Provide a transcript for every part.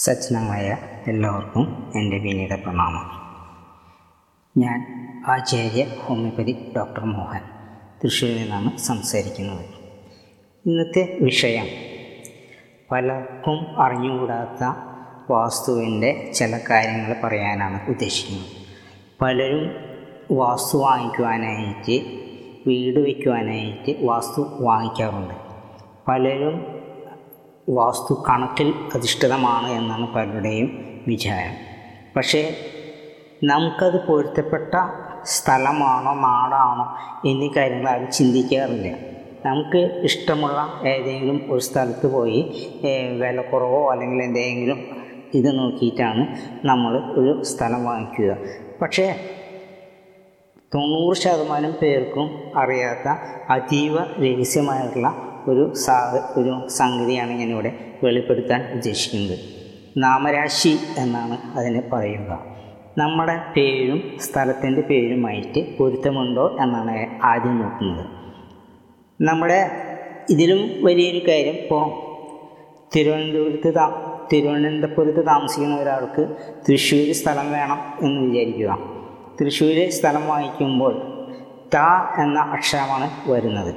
സജ്ജനമായ എല്ലാവർക്കും എന്റെ വിനീത പ്രണാമം. ഞാൻ ആചാര്യ ഹോമിയോപ്പതി ഡോക്ടർ മോഹൻ തൃശ്ശൂരിൽ നിന്നാണ് സംസാരിക്കുന്നത്. ഇന്നത്തെ വിഷയം പലർക്കും അറിഞ്ഞുകൂടാത്ത വാസ്തുവിന്റെ ചില കാര്യങ്ങൾ പറയാനാണ് ഉദ്ദേശിക്കുന്നത്. പലരും വാസ്തു വാങ്ങിക്കുവാനായിട്ട് വീട് വയ്ക്കുവാനായിട്ട് വാസ്തു വാങ്ങിക്കാറുണ്ട്. പലരും വാസ്തു കണക്കിൽ അധിഷ്ഠിതമാണ് എന്നാണ് പലരുടെയും വിചാരം. പക്ഷേ നമുക്കത് പൊരുത്തപ്പെട്ട സ്ഥലമാണോ നാടാണോ എന്നീ കാര്യങ്ങൾ അവർ ചിന്തിക്കാറില്ല. നമുക്ക് ഇഷ്ടമുള്ള ഏതെങ്കിലും ഒരു സ്ഥലത്ത് പോയി വില കുറവോ അല്ലെങ്കിൽ എന്തെങ്കിലും ഇത് നോക്കിയിട്ടാണ് നമ്മൾ ഒരു സ്ഥലം വാങ്ങിക്കുക. പക്ഷേ തൊണ്ണൂറ് ശതമാനം പേർക്കും അറിയാത്ത അതീവ രഹസ്യമായിട്ടുള്ള ഒരു സാ ഒരു സംഗതിയാണ് ഞാനിവിടെ വെളിപ്പെടുത്താൻ ഉദ്ദേശിക്കുന്നത്. നാമരാശി എന്നാണ് അതിനെ പറയുക. നമ്മുടെ പേരും സ്ഥലത്തിന്റെ പേരുമായിട്ട് പൊരുത്തമുണ്ടോ എന്നാണ് ആദ്യം നോക്കുന്നത്. നമ്മുടെ ഇതിലും വലിയൊരു കാര്യം ഇപ്പോൾ തിരുവനന്തപുരത്ത് താ തിരുവനന്തപുരത്ത് താമസിക്കുന്ന ഒരാൾക്ക് തൃശ്ശൂർ സ്ഥലം വേണം എന്ന് വിചാരിക്കുക. തൃശ്ശൂർ സ്ഥലം വാങ്ങിക്കുമ്പോൾ ത എന്ന അക്ഷരമാണ് വരുന്നത്.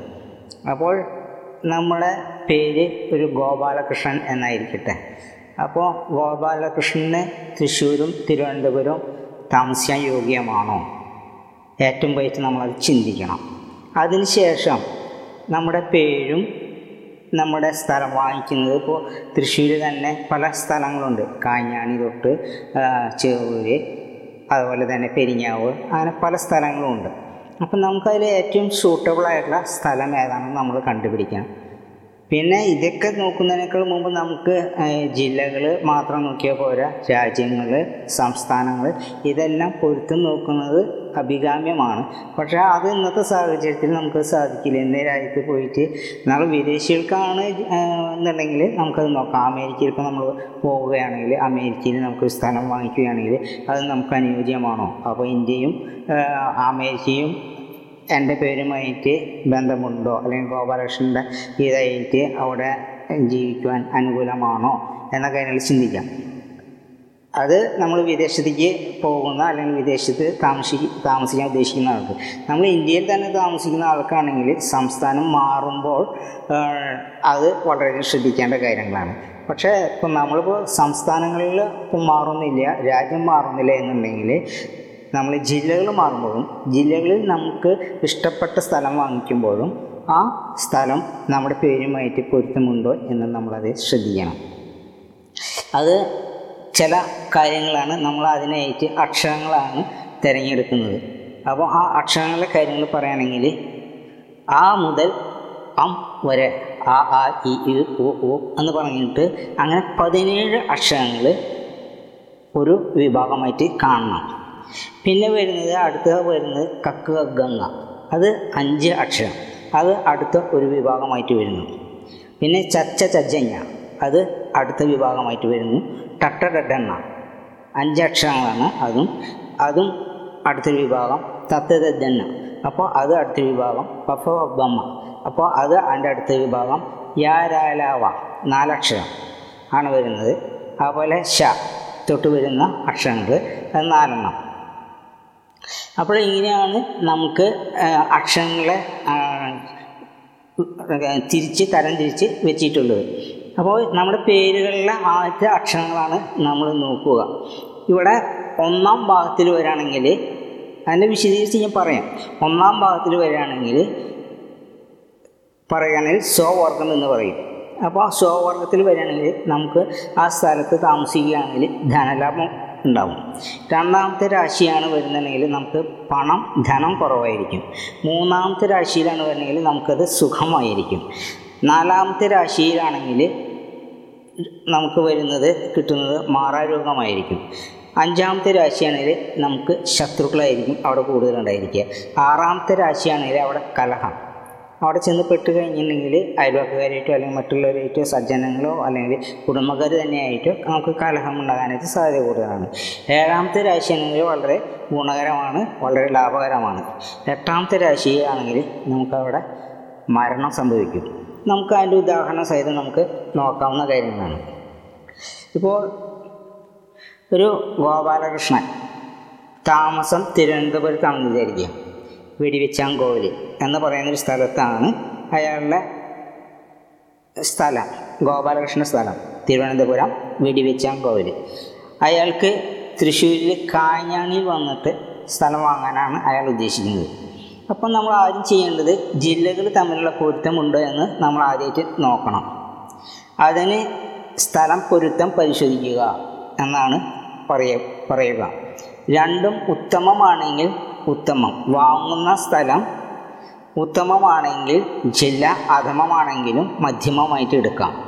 അപ്പോൾ നമ്മുടെ പേര് ഒരു ഗോപാലകൃഷ്ണൻ എന്നായിരിക്കട്ടെ. അപ്പോൾ ഗോപാലകൃഷ്ണന് തൃശ്ശൂരും തിരുവനന്തപുരവും താമസിക്കാൻ യോഗ്യമാണോ? ഏറ്റവും പോയിട്ട് നമ്മളത് ചിന്തിക്കണം. അതിനുശേഷം നമ്മുടെ പേരും നമ്മുടെ സ്ഥലം വാങ്ങിക്കുന്നത് ഇപ്പോൾ തൃശ്ശൂർ തന്നെ പല സ്ഥലങ്ങളുണ്ട്. കാഞ്ഞാണി തൊട്ട് ആ, അതുപോലെ തന്നെ പെരിഞ്ഞാവ് അങ്ങനെ പല സ്ഥലങ്ങളുമുണ്ട്. അപ്പം നമുക്കതിൽ ഏറ്റവും സൂട്ടബിൾ ആയിട്ടുള്ള സ്ഥലം ഏതാണെന്ന് നമ്മൾ കണ്ടുപിടിക്കണം പിന്നെ ഇതൊക്കെ നോക്കുന്നതിനേക്കാൾ മുമ്പ് നമുക്ക് ജില്ലകൾ മാത്രം നോക്കിയാൽ പോരാ. രാജ്യങ്ങൾ സംസ്ഥാനങ്ങൾ ഇതെല്ലാം പൊരുത്തം നോക്കുന്നത് അഭികാമ്യമാണ്. പക്ഷേ അത് ഇന്നത്തെ സാഹചര്യത്തിൽ നമുക്ക് സാധിക്കില്ല. ഇന്ന രാജ്യത്ത് പോയിട്ട് നമ്മൾ വിദേശികൾക്കാണ് എന്നുണ്ടെങ്കിൽ നമുക്കത് നോക്കാം. അമേരിക്കയിൽ ഇപ്പോൾ നമ്മൾ പോവുകയാണെങ്കിൽ അമേരിക്കയിൽ നമുക്ക് സ്ഥലം വാങ്ങിക്കുകയാണെങ്കിൽ അത് നമുക്ക് അനുയോജ്യമാണോ? അപ്പോൾ ഇന്ത്യയും അമേരിക്കയും എന്റെ പേരുമായിട്ട് ബന്ധമുണ്ടോ? അല്ലെങ്കിൽ ഗോപാലകൃഷ്ണന്റെ ഇതായിട്ട് അവിടെ ജീവിക്കുവാൻ അനുകൂലമാണോ? എന്ന കാര്യങ്ങൾ ചിന്തിക്കാം. അത് നമ്മൾ വിദേശത്തേക്ക് പോകുന്ന അല്ലെങ്കിൽ വിദേശത്ത് താമസി താമസിക്കാൻ ഉദ്ദേശിക്കുന്ന ആൾക്ക് നമ്മൾ ഇന്ത്യയിൽ തന്നെ താമസിക്കുന്ന ആൾക്കാണെങ്കിൽ സംസ്ഥാനം മാറുമ്പോൾ അത് വളരെ ശ്രദ്ധിക്കേണ്ട കാര്യങ്ങളാണ്. പക്ഷേ ഇപ്പം നമ്മളിപ്പോൾ സംസ്ഥാനങ്ങളിൽ മാറുന്നില്ല രാജ്യം മാറുന്നില്ല എന്നുണ്ടെങ്കിൽ നമ്മൾ ജില്ലകൾ മാറുമ്പോഴും ജില്ലകളിൽ നമുക്ക് ഇഷ്ടപ്പെട്ട സ്ഥലം വാങ്ങിക്കുമ്പോഴും ആ സ്ഥലം നമ്മുടെ പേരുമായിട്ട് പൊരുത്തമുണ്ടോ എന്ന് നമ്മളത് ശ്രദ്ധിക്കണം. അത് ചില കാര്യങ്ങളാണ് നമ്മൾ അതിനായിട്ട് അക്ഷരങ്ങളാണ് തിരഞ്ഞെടുക്കുന്നത്. അപ്പോൾ ആ അക്ഷരങ്ങളുടെ കാര്യങ്ങൾ പറയുകയാണെങ്കിൽ ആ മുതൽ അം വരെ ആ ആ ഇ ഇ ഒ ഒ എന്ന് പറഞ്ഞിട്ട് അങ്ങനെ പതിനേഴ് അക്ഷരങ്ങൾ ഒരു വിഭാഗമായിട്ട് കാണണം. പിന്നെ വരുന്നത് അടുത്ത വരുന്നത് കക്ക ഗംഗ. അത് അഞ്ച് അക്ഷരം. അത് അടുത്ത ഒരു വിഭാഗമായിട്ട് വരുന്നു. പിന്നെ ചച്ച ചജ്ജഞ്ഞ അത് അടുത്ത വിഭാഗമായിട്ട് വരുന്നു. ടട്ട അഞ്ചക്ഷരങ്ങളാണ് അതും. അതും അടുത്തൊരു വിഭാഗം തത്തദണ്ണ അപ്പോൾ അത് അടുത്ത വിഭാഗം പഫ ബമ്മ അപ്പോൾ അത് അതിന്റെ അടുത്ത വിഭാഗം യാരാലാവ. നാലക്ഷരം ആണ് വരുന്നത്. അതുപോലെ ഷ തൊട്ട് വരുന്ന അക്ഷരങ്ങൾ അത് നാലെണ്ണം. അപ്പോൾ ഇങ്ങനെയാണ് നമുക്ക് അക്ഷരങ്ങളെ തിരിച്ച് തരം തിരിച്ച് വെച്ചിട്ടുള്ളത്. അപ്പോൾ നമ്മുടെ പേരുകളിലെ ആദ്യത്തെ അക്ഷരങ്ങളാണ് നമ്മൾ നോക്കുക. ഇവിടെ ഒന്നാം ഭാഗത്തിൽ വരികയാണെങ്കിൽ അതിനെ വിശദീകരിച്ച് ഞാൻ പറയാം. ഒന്നാം ഭാഗത്തിൽ വരികയാണെങ്കിൽ പറയുകയാണെങ്കിൽ സ്വവർഗം എന്ന് പറയും. അപ്പോൾ സ്വവർഗത്തിൽ വരികയാണെങ്കിൽ നമുക്ക് ആ സ്ഥലത്ത് താമസിക്കുകയാണെങ്കിൽ ധനലാഭം ഉണ്ടാവും. രണ്ടാമത്തെ രാശിയാണ് വരുന്നുണ്ടെങ്കിൽ നമുക്ക് പണം ധനം കുറവായിരിക്കും. മൂന്നാമത്തെ രാശിയിലാണ് വരുന്നതെങ്കിൽ നമുക്കത് സുഖമായിരിക്കും. നാലാമത്തെ രാശിയിലാണെങ്കിൽ നമുക്ക് വരുന്നത് കിട്ടുന്നത് മാറാരോഗമായിരിക്കും. അഞ്ചാമത്തെ രാശിയാണെങ്കിൽ നമുക്ക് ശത്രുക്കളായിരിക്കും അവിടെ കൂടുതലുണ്ടായിരിക്കുക. ആറാമത്തെ രാശിയാണെങ്കിൽ അവിടെ കലഹം. അവിടെ ചെന്ന് പെട്ട് കഴിഞ്ഞിട്ടുണ്ടെങ്കിൽ അയൽവക്കക്കാരായിട്ടോ അല്ലെങ്കിൽ മറ്റുള്ളവരായിട്ടോ സജ്ജനങ്ങളോ അല്ലെങ്കിൽ കുടുംബക്കാർ തന്നെയായിട്ടോ നമുക്ക് കലഹം ഉണ്ടാകാനായിട്ട് സാധ്യത കൂടുതലാണ്. ഏഴാമത്തെ രാശിയാണെങ്കിൽ വളരെ ഗുണകരമാണ് വളരെ ലാഭകരമാണ്. എട്ടാമത്തെ രാശിയാണെങ്കിൽ നമുക്കവിടെ മരണം സംഭവിക്കും. നമുക്ക് അതിന്റെ ഉദാഹരണ സഹിതം നമുക്ക് നോക്കാവുന്ന കാര്യങ്ങളാണ്. ഇപ്പോൾ ഒരു ഗോപാലകൃഷ്ണൻ താമസം തിരുവനന്തപുരത്താണെന്ന് വിചാരിക്കുക. വെടിവെച്ചാങ്കോവിൽ എന്ന് പറയുന്ന പറയുന്നൊരു സ്ഥലത്താണ് അയാളുടെ സ്ഥലം ഗോപാലകൃഷ്ണ സ്ഥലം തിരുവനന്തപുരം വെടിവെച്ചാങ്കോവിൽ അയാൾക്ക് തൃശ്ശൂരിൽ കാഞ്ഞാണിയിൽ വന്നിട്ട് സ്ഥലം വാങ്ങാനാണ് അയാൾ ഉദ്ദേശിക്കുന്നത്. അപ്പം നമ്മൾ ആദ്യം ചെയ്യേണ്ടത് ജില്ലകൾ തമ്മിലുള്ള പൊരുത്തമുണ്ടോ എന്ന് നമ്മൾ ആദ്യമായിട്ട് നോക്കണം. അതിന് സ്ഥലം പൊരുത്തം പരിശോധിക്കുക എന്നാണ് പറയ പറയുക. രണ്ടും ഉത്തമമാണെങ്കിൽ ഉത്തമം. വാങ്ങുന്ന സ്ഥലം ഉത്തമമാണെങ്കിൽ ജില്ല അധമമാണെങ്കിലും മധ്യമമായിട്ട് എടുക്കാം.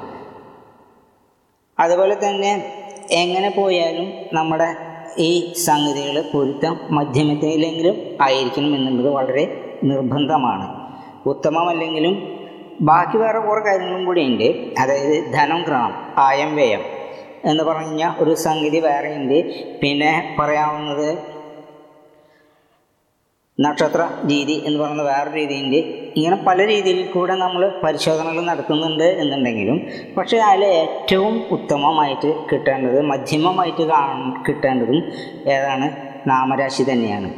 അതുപോലെ തന്നെ എങ്ങനെ പോയാലും നമ്മുടെ ഈ സംഗതികൾ പൊരുത്തം മധ്യമത്തിലെങ്കിലും ആയിരിക്കണം എന്നുള്ളത് വളരെ നിർബന്ധമാണ്. ഉത്തമമല്ലെങ്കിലും ബാക്കി വേറെ കുറേ കാര്യങ്ങളും കൂടിയുണ്ട് അതായത് ധനം ക്രമം ആയം വ്യയം എന്ന് പറഞ്ഞ ഒരു സംഗതി വേറെയുണ്ട്. പിന്നെ പറയാവുന്നത് നക്ഷത്ര രീതി എന്ന് പറയുന്ന വേറെ രീതിയുണ്ട്. ഇങ്ങനെ പല രീതിയിൽ കൂടെ നമ്മൾ പരിശോധനകൾ നടത്തുന്നുണ്ട് എന്നുണ്ടെങ്കിലും പക്ഷേ അതിൽ ഏറ്റവും ഉത്തമമായിട്ട് കിട്ടേണ്ടത് മധ്യമമായിട്ട് കാ കിട്ടേണ്ടതും ഏതാണ്? നാമരാശി തന്നെയാണ്.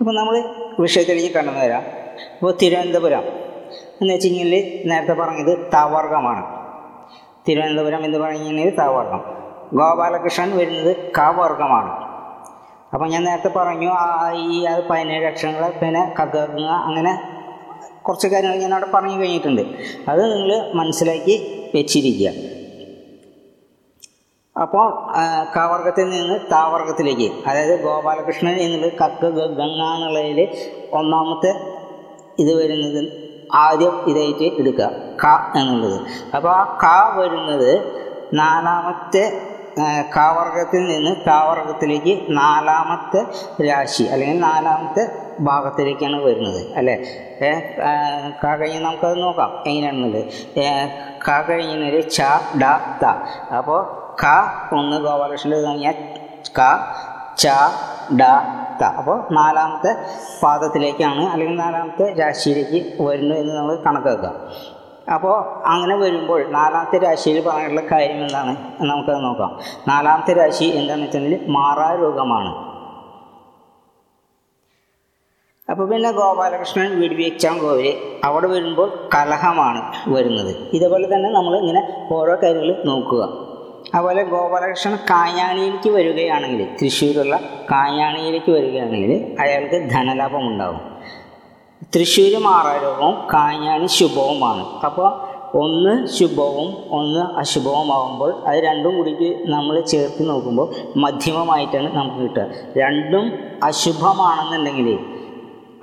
അപ്പോൾ നമ്മൾ വിഷയത്തിലേക്ക് കടന്നു വരാം. ഇപ്പോൾ തിരുവനന്തപുരം എന്ന് വെച്ച് കഴിഞ്ഞാൽ നേരത്തെ പറഞ്ഞത് തവർഗമാണ് തിരുവനന്തപുരം എന്ന് പറഞ്ഞു കഴിഞ്ഞാൽ തവർഗം ഗോപാലകൃഷ്ണൻ വരുന്നത് കവർഗമാണ് അപ്പം ഞാൻ നേരത്തെ പറഞ്ഞു ഈ അത് പതിനേഴ് അക്ഷരങ്ങൾ പിന്നെ കഗങ്ങ അങ്ങനെ കുറച്ച് കാര്യങ്ങൾ ഞാൻ അവിടെ പറഞ്ഞു കഴിഞ്ഞിട്ടുണ്ട്. അത് നിങ്ങൾ മനസ്സിലാക്കി വെച്ചിരിക്കുക. അപ്പോൾ കവർഗത്തിൽ നിന്ന് താവർഗത്തിലേക്ക് അതായത് ഗോപാലകൃഷ്ണൻ എന്നുള്ളത് കക്ക് ഗംഗ എന്നുള്ളതിൽ ഒന്നാമത്തെ ഇത് വരുന്നത് ആദ്യം ഇതായിട്ട് എടുക്കുക ക എന്നുള്ളത്. അപ്പോൾ ആ ക വരുന്നത് നാലാമത്തെ കാവർഗത്തിൽ നിന്ന് കാവർഗത്തിലേക്ക് നാലാമത്തെ രാശി അല്ലെങ്കിൽ നാലാമത്തെ ഭാഗത്തിലേക്കാണ് വരുന്നത് അല്ലേ? ക കഴിഞ്ഞ് നമുക്കത് നോക്കാം. എങ്ങനെയാണെന്നുള്ളത്? ക കഴിഞ്ഞത് ച ഡ ത. അപ്പോൾ ക ഒന്ന് ഗോപാലകൃഷ്ണന്റെ കഴിഞ്ഞാൽ ക ച ഡ ത. അപ്പോൾ നാലാമത്തെ പാദത്തിലേക്കാണ് അല്ലെങ്കിൽ നാലാമത്തെ രാശിയിലേക്ക് വരുന്നു എന്ന് നമ്മൾ കണക്കാക്കുക അപ്പോൾ അങ്ങനെ വരുമ്പോൾ നാലാമത്തെ രാശിയിൽ പറയാനുള്ള കാര്യം എന്താണ്? നമുക്കത് നോക്കാം. നാലാമത്തെ രാശി എന്താണെന്ന് വെച്ചിട്ടുണ്ടെങ്കിൽ മാറാ രോഗമാണ്. അപ്പോൾ പിന്നെ ഗോപാലകൃഷ്ണൻ വെടിവെച്ചാൻ കോവിൽ അവിടെ വരുമ്പോൾ കലഹമാണ് വരുന്നത്. ഇതേപോലെ തന്നെ നമ്മൾ ഇങ്ങനെ ഓരോ കാര്യങ്ങൾ നോക്കുക. അതുപോലെ ഗോപാലകൃഷ്ണൻ കാഞ്ഞാണിയിലേക്ക് വരികയാണെങ്കിൽ തൃശ്ശൂരുള്ള കാഞ്ഞാണിയിലേക്ക് വരികയാണെങ്കിൽ അയാൾക്ക് ധനലാഭം ഉണ്ടാകും തൃശ്ശൂർ മാറാരോഗവും കാഞ്ഞാണി ശുഭവുമാണ്. അപ്പോൾ ഒന്ന് ശുഭവും ഒന്ന് അശുഭവുമാകുമ്പോൾ അത് രണ്ടും കൂടിയിട്ട് നമ്മൾ ചേർത്ത് നോക്കുമ്പോൾ മധ്യമമായിട്ടാണ് നമുക്ക് കിട്ടുക. രണ്ടും അശുഭമാണെന്നുണ്ടെങ്കിൽ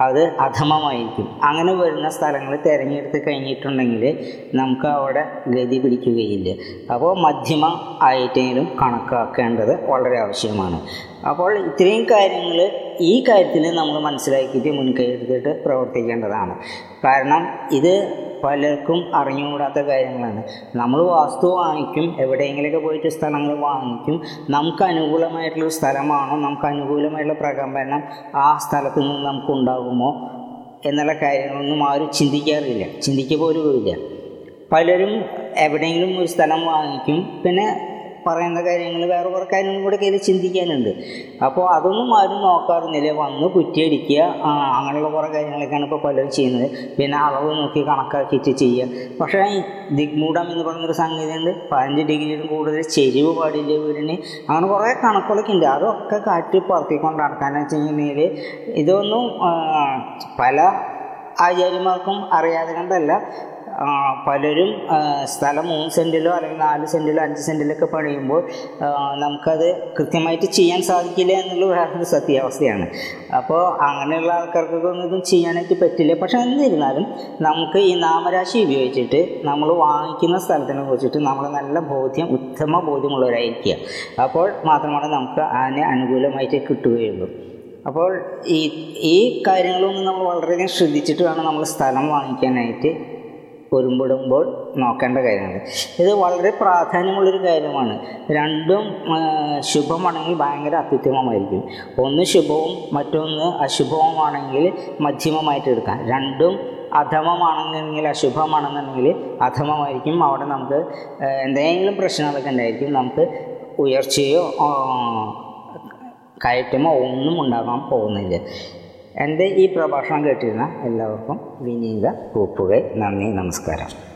അത് അധമമായിരിക്കും. അങ്ങനെ വരുന്ന സ്ഥലങ്ങൾ തിരഞ്ഞെടുത്ത് കഴിഞ്ഞിട്ടുണ്ടെങ്കിൽ നമുക്ക് അവിടെ ഗതി പിടിക്കുകയില്ല. അപ്പോൾ മധ്യമ ആയിട്ടെങ്കിലും കണക്കാക്കേണ്ടത് വളരെ ആവശ്യമാണ്. അപ്പോൾ ഇത്രയും കാര്യങ്ങൾ ഈ കാര്യത്തിൽ നമ്മൾ മനസ്സിലാക്കിയിട്ട് മുൻകൈ എടുത്തിട്ട് പ്രവർത്തിക്കേണ്ടതാണ്. കാരണം ഇത് പലർക്കും അറിഞ്ഞുകൂടാത്ത കാര്യങ്ങളാണ്. നമ്മൾ വാസ്തു വാങ്ങിക്കും എവിടെയെങ്കിലുമൊക്കെ പോയിട്ട് സ്ഥലങ്ങൾ വാങ്ങിക്കും. നമുക്ക് അനുകൂലമായിട്ടുള്ള സ്ഥലമാണോ നമുക്ക് അനുകൂലമായിട്ടുള്ള പ്രകമ്പനം ആ സ്ഥലത്ത് നിന്ന് നമുക്ക് ഉണ്ടാകുമോ എന്നുള്ള കാര്യങ്ങളൊന്നും ആരും ചിന്തിക്കാറില്ല. ചിന്തിക്കുക ഇല്ല. പലരും എവിടെയെങ്കിലും ഒരു സ്ഥലം വാങ്ങിക്കും പിന്നെ പറയുന്ന കാര്യങ്ങൾ വേറെ കുറേ കാര്യങ്ങളും കൂടെ കയ്യിൽ ചിന്തിക്കാനുണ്ട്. അപ്പോൾ അതൊന്നും ആരും നോക്കാറുന്നില്ല. വന്ന് കുറ്റിയടിക്കുക അങ്ങനെയുള്ള കുറേ കാര്യങ്ങളൊക്കെയാണ് ഇപ്പോൾ പലരും ചെയ്യുന്നത്. പിന്നെ അളവ് നോക്കി കണക്കാക്കിയിട്ട് ചെയ്യുക. പക്ഷേ ഈ ദിഗ്മൂഢം എന്ന് പറയുന്നൊരു സംഗതിയുണ്ട്. പതിനഞ്ച് ഡിഗ്രിയിലും കൂടുതൽ ചെരിവ് പാടില്ല വീടിന്. അങ്ങനെ കുറേ കണക്കുകളൊക്കെ ഉണ്ട്. അതൊക്കെ കാറ്റ് പറത്തിക്കൊണ്ട് നടക്കാനെന്ന് വെച്ച് കഴിഞ്ഞാൽ ഇതൊന്നും പല ആചാര്യന്മാർക്കും അറിയാതെ കണ്ടല്ല. പലരും സ്ഥലം മൂന്ന് സെന്റിലോ അല്ലെങ്കിൽ നാല് സെന്റിലോ അഞ്ച് സെന്റിലൊക്കെ പണിയുമ്പോൾ നമുക്കത് കൃത്യമായിട്ട് ചെയ്യാൻ സാധിക്കില്ല എന്നുള്ള വേറൊരു സത്യാവസ്ഥയാണ്. അപ്പോൾ അങ്ങനെയുള്ള ആൾക്കാർക്കൊക്കെ ഒന്നും ചെയ്യാനായിട്ട് പറ്റില്ല. പക്ഷേ എന്നിരുന്നാലും നമുക്ക് ഈ നാമരാശി ഉപയോഗിച്ചിട്ട് നമ്മൾ വാങ്ങിക്കുന്ന സ്ഥലത്തിനെ കുറിച്ചിട്ട് നമ്മൾ നല്ല ബോധ്യം ഉത്തമ ബോധ്യമുള്ളവരായിരിക്കുക. അപ്പോൾ മാത്രമാണ് നമുക്ക് അതിനെ അനുകൂലമായിട്ട് കിട്ടുകയുള്ളൂ. അപ്പോൾ ഈ ഈ കാര്യങ്ങളൊന്നും നമ്മൾ വളരെയധികം ശ്രദ്ധിച്ചിട്ട് വേണം നമ്മൾ സ്ഥലം വാങ്ങിക്കാനായിട്ട് ഒരുമ്പിടുമ്പോൾ നോക്കേണ്ട കാര്യമാണ് ഇത് വളരെ പ്രാധാന്യമുള്ളൊരു കാര്യമാണ്. രണ്ടും ശുഭമാണെങ്കിൽ ഭയങ്കര അത്യുത്തമമായിരിക്കും. ഒന്ന് ശുഭവും മറ്റൊന്ന് അശുഭവുമാണെങ്കിൽ മധ്യമമായിട്ട് എടുക്കാം. രണ്ടും അധമമാണെന്നുണ്ടെങ്കിൽ അശുഭമാണെന്നുണ്ടെങ്കിൽ അധമമായിരിക്കും. അവിടെ നമുക്ക് എന്തെങ്കിലും പ്രശ്നങ്ങളൊക്കെ ഉണ്ടായിരിക്കും. നമുക്ക് ഉയർച്ചയോ കയറ്റമോ ഒന്നും ഉണ്ടാകാൻ പോകുന്നില്ല. എന്റെ ഈ പ്രഭാഷണം കേട്ടിരുന്ന എല്ലാവർക്കും വിനീത കൂപ്പുകൈ നന്ദി നമസ്കാരം.